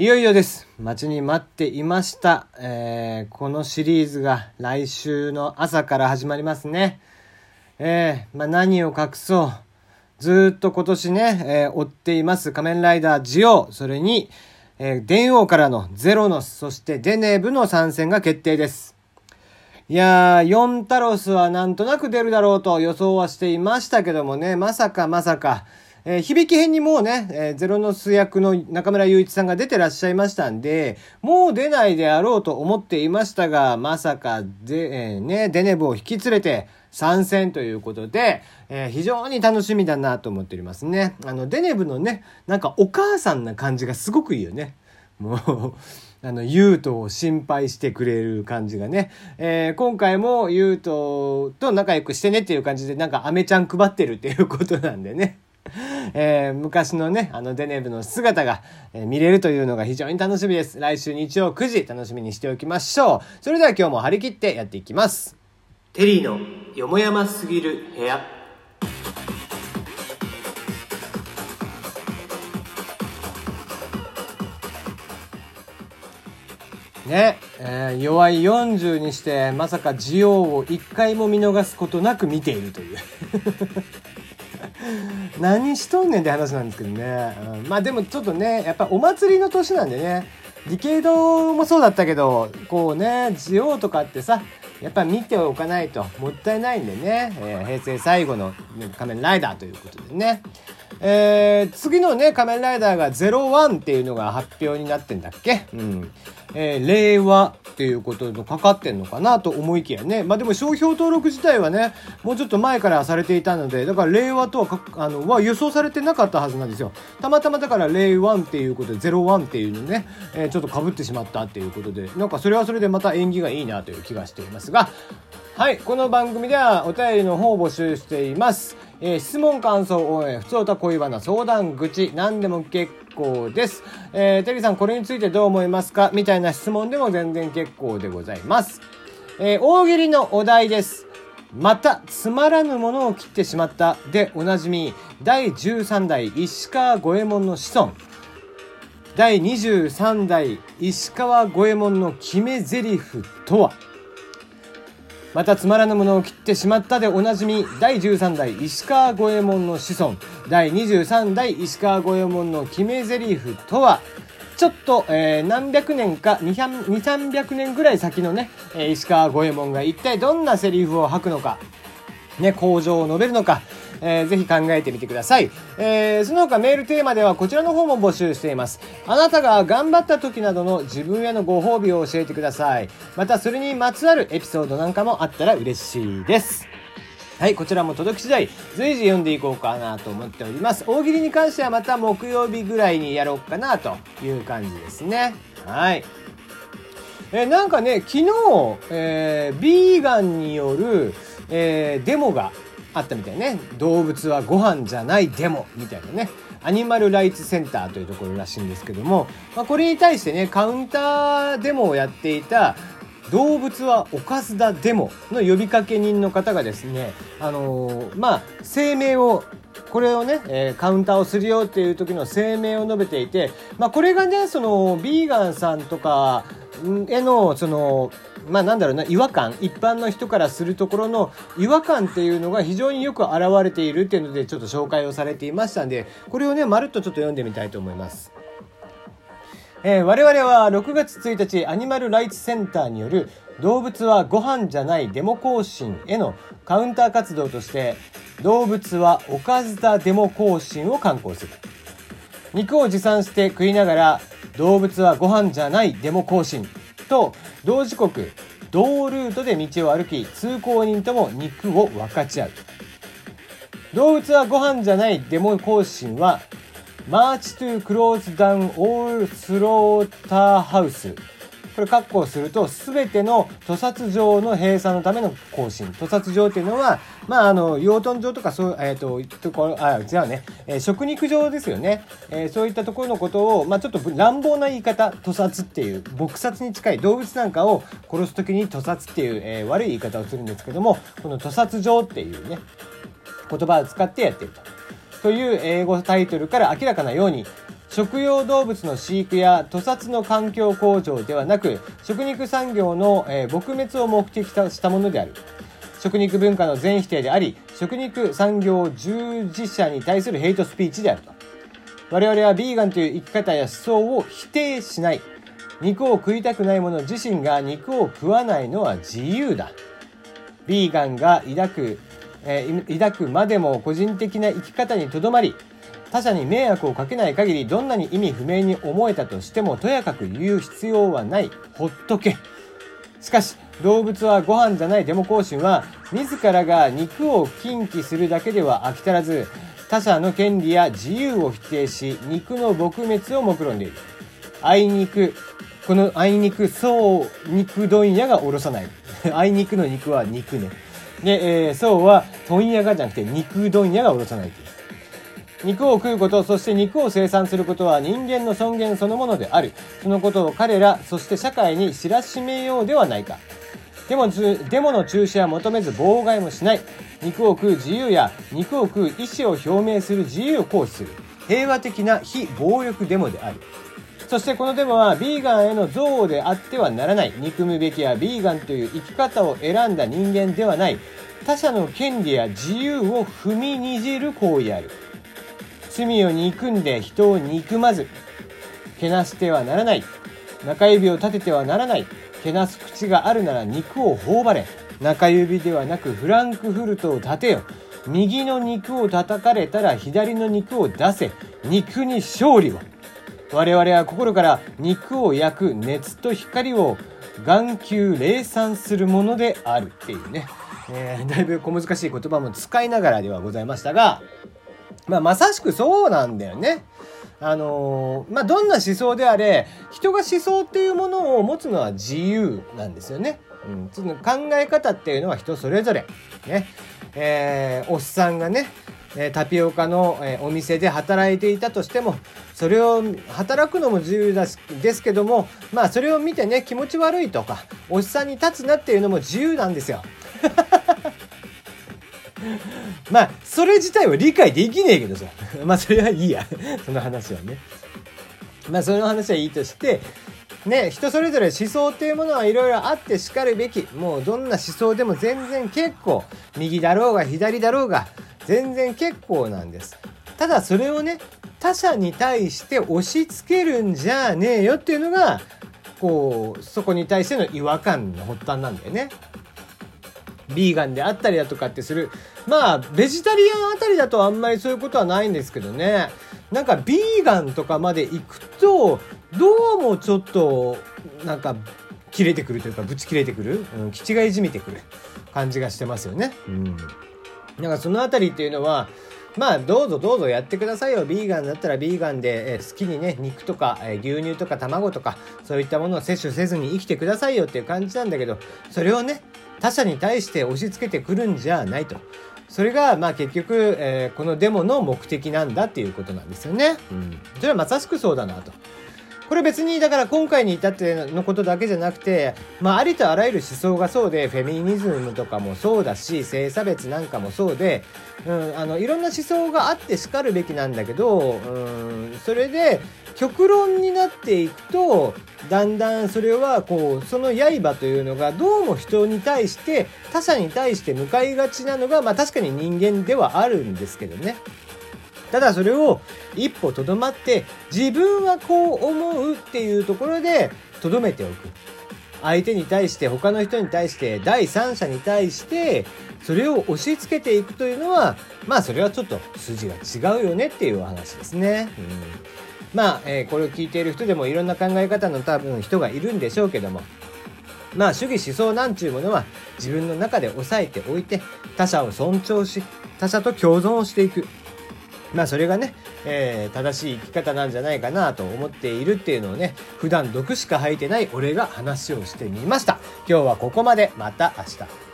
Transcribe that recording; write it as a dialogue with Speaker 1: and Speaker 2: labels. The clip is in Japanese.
Speaker 1: いよいよです。待ちに待っていました。えーこのシリーズが来週の朝から始まりますね。えーまあ、何を隠そう。ずっと今年ね、えー追っています仮面ライダージオ、それに、え電王からのゼロノス、そしてデネブの参戦が決定です。いやー、4タロスはなんとなく出るだろうと予想はしていましたけどもね、まさかまさか、えー響き編にもうね、えーゼロノス役の中村雄一さんが出てらっしゃいましたんで、もう出ないであろうと思っていましたが、まさかで、えーね、デネブを引き連れて参戦ということで、えー非常に楽しみだなと思っておりますね。あの、デネブのね、なんかお母さんな感じがすごくいいよね。もう、あの、ユウトを心配してくれる感じがね。えー今回もユウトと仲良くしてねっていう感じで、なんかアメちゃん配ってるっていうことなんでね。えー昔のね、あのデネブの姿が、えー見れるというのが非常に楽しみです。来週日曜9時楽しみにしておきましょう。それでは今日も張り切ってやっていきます。テリーのよもやますぎる部屋。ね、えー弱い40にしてまさかジオを一回も見逃すことなく見ているという何しとんねんって話なんですけどね、うん。まあでもちょっとねやっぱお祭りの年なんでね。ディケイドもそうだったけどこうねジオとかってさやっぱ見ておかないともったいないんでね、えー平成最後の仮面ライダーということでね。えー次のね仮面ライダーが01っていうのが発表になってんだっけ？うん。えー令和っていうことのかかってんのかなと思いきやね。まあでも商標登録自体はね、もうちょっと前からされていたので、だから令和とはかあのは予想されてなかったはずなんですよ。たまたまだから令和っていうことで01っていうのね、えーちょっと被ってしまったっていうことで、なんかそれはそれでまた縁起がいいなという気がしていますが、はい、この番組ではお便りの方を募集しています。えー質問、感想、応援、普通歌、恋バナ、相談、愚痴、何でも結構です。えー、テリーさん、これについてどう思いますか？みたいな質問でも全然結構でございます。えー大喜利のお題です。また、つまらぬものを切ってしまったでおなじみ、第13代石川五右衛門の子孫。第23代石川五右衛門の決め台詞とは？またつまらぬものを切ってしまったでおなじみ第13代石川五右衛門の子孫第23代石川五右衛門の決め台詞とはちょっと、えー何百年か2300年ぐらい先のね、石川五右衛門が一体どんなセリフを吐くのかね、向上を述べるのか、えーぜひ考えてみてください。えーその他メールテーマではこちらの方も募集しています。あなたが頑張った時などの自分へのご褒美を教えてください。またそれにまつわるエピソードなんかもあったら嬉しいです。はい、こちらも届き次第、随時読んでいこうかなと思っております。大喜利に関してはまた木曜日ぐらいにやろうかなという感じですね。はい。えなんかね、昨日、えービーガンによる、えーデモがあったみたいね。動物はご飯じゃないデモみたいなね。アニマルライツセンターというところらしいんですけども、まあ、これに対してね、カウンターデモをやっていた、動物はおかずだデモの呼びかけ人の方がですね、あのーまあ、声明を、これをね、えーカウンターをするよっていう時の声明を述べていて、まあ、これがね、その、ビーガンさんとかへの、その、まあ、なんだろうな、違和感、一般の人からするところの違和感っていうのが非常によく現れているっていうので、ちょっと紹介をされていましたんで、これをね、まるっとちょっと読んでみたいと思います。えー我々は6月1日アニマルライツセンターによる動物はご飯じゃないデモ行進へのカウンター活動として動物はおかずだデモ行進を敢行する肉を持参して食いながら動物はご飯じゃないデモ行進と同時刻同ルートで道を歩き通行人とも肉を分かち合う。動物はご飯じゃないデモ行進は March to Close Down All Slaughterhouse。これ括弧すると全ての屠殺場の閉鎖のための行進屠殺場っていうのはまああの養豚場とかそうえっ、とところあ違うね、えー食肉場ですよね、えーそういったところのことをまあちょっと乱暴な言い方。屠殺っていう撲殺に近い動物なんかを殺す時に屠殺っていう、えー悪い言い方をするんですけどもこの屠殺場っていうね言葉を使ってやってると。という英語タイトルから明らかなように食用動物の飼育や屠殺の環境向上ではなく食肉産業の、えー、撲滅を目的としたものである。食肉文化の全否定であり食肉産業従事者に対するヘイトスピーチであると。我々はビーガンという生き方や思想を否定しない。肉を食いたくない者自身が肉を食わないのは自由だ。ビーガンが抱く、えー、抱くまでも個人的な生き方にとどまり他者に迷惑をかけない限りどんなに意味不明に思えたとしてもとやかく言う必要はない。ほっとけ。しかし動物はご飯じゃないデモ行進は自らが肉を禁忌するだけでは飽き足らず他者の権利や自由を否定し肉の撲滅を目論んでいる。あいにくこのあいにくそう肉問屋がおろさない。あいにくの肉は肉ね。で、えー、そうは問屋がじゃなくて肉問屋がおろさないという。肉を食うこと、そして肉を生産することは人間の尊厳そのものである。そのことを彼ら、そして社会に知らしめようではないか。デモデモの中止は求めず妨害もしない。肉を食う自由や肉を食う意思を表明する自由を行使する。平和的な非暴力デモである。そしてこのデモはビーガンへの憎悪であってはならない。憎むべきはビーガンという生き方を選んだ人間ではない。他者の権利や自由を踏みにじる行為である。罪を憎んで人を憎まず、けなしてはならない。中指を立ててはならない。けなす口があるなら肉を頬張れ。中指ではなくフランクフルトを立てよ。右の肉を叩かれたら左の肉を出せ。肉に勝利を。我々は心から肉を焼く熱と光を眼球冷散するものであるっていうね。えー、だいぶ小難しい言葉も使いながらではございましたが、まあ、まさしくそうなんだよね。あのー、まあ、どんな思想であれ、人が思想っていうものを持つのは自由なんですよね。うん、その考え方っていうのは人それぞれ。ね。えー、おっさんがね、えタピオカの、えお店で働いていたとしても、それを働くのも自由だですけども、まあそれを見てね、気持ち悪いとか、おっさんに立つなっていうのも自由なんですよ。まあ、それ自体は理解できねえけどさ。まあ、それはいいや。その話はね。まあ、その話はいいとして、ね、人それぞれ思想っていうものはいろいろあってしかるべき。もうどんな思想でも全然結構、右だろうが左だろうが、全然結構なんです。ただそれをね、他者に対して押し付けるんじゃねえよっていうのが、こう、そこに対しての違和感の発端なんだよね。ビーガンであったりだとかってする。まあ、ベジタリアンあたりだとあんまりそういうことはないんですけどね。なんかビーガンとかまで行くと、どうもちょっと、なんか、切れてくるというか、ぶち切れてくる、うん、気違いじみてくる感じがしてますよね。うん。なんかそのあたりっていうのは、まあ、どうぞどうぞやってくださいよ。ビーガンだったらビーガンで、え好きにね、肉とか、え牛乳とか卵とか、そういったものを摂取せずに生きてくださいよっていう感じなんだけど、それをね、他者に対して押し付けてくるんじゃないと。それが、まあ結局、えー、このデモの目的なんだっていうことなんですよね。うん。それはまさしくそうだなと。これ別にだから今回に至ってのことだけじゃなくて、まあありとあらゆる思想がそうで、フェミニズムとかもそうだし、性差別なんかもそうで、うん、あの、いろんな思想があってしかるべきなんだけど、うん、それで極論になっていくと、だんだんそれはこう、その刃というのがどうも人に対して、他者に対して向かいがちなのが、まあ確かに人間ではあるんですけどね。ただそれを一歩とどまって自分はこう思うっていうところでとどめておく。相手に対して他の人に対して第三者に対してそれを押し付けていくというのはまあそれはちょっと筋が違うよねっていうお話ですね。うん、まあ、えー、これを聞いている人でもいろんな考え方の多分人がいるんでしょうけどもまあ主義思想なんちゅうものは自分の中で抑えておいて他者を尊重し他者と共存をしていくまあそれがね、えー、正しい生き方なんじゃないかなと思っているっていうのをね、普段毒しか吐いてない俺が話をしてみました。今日はここまで。また明日。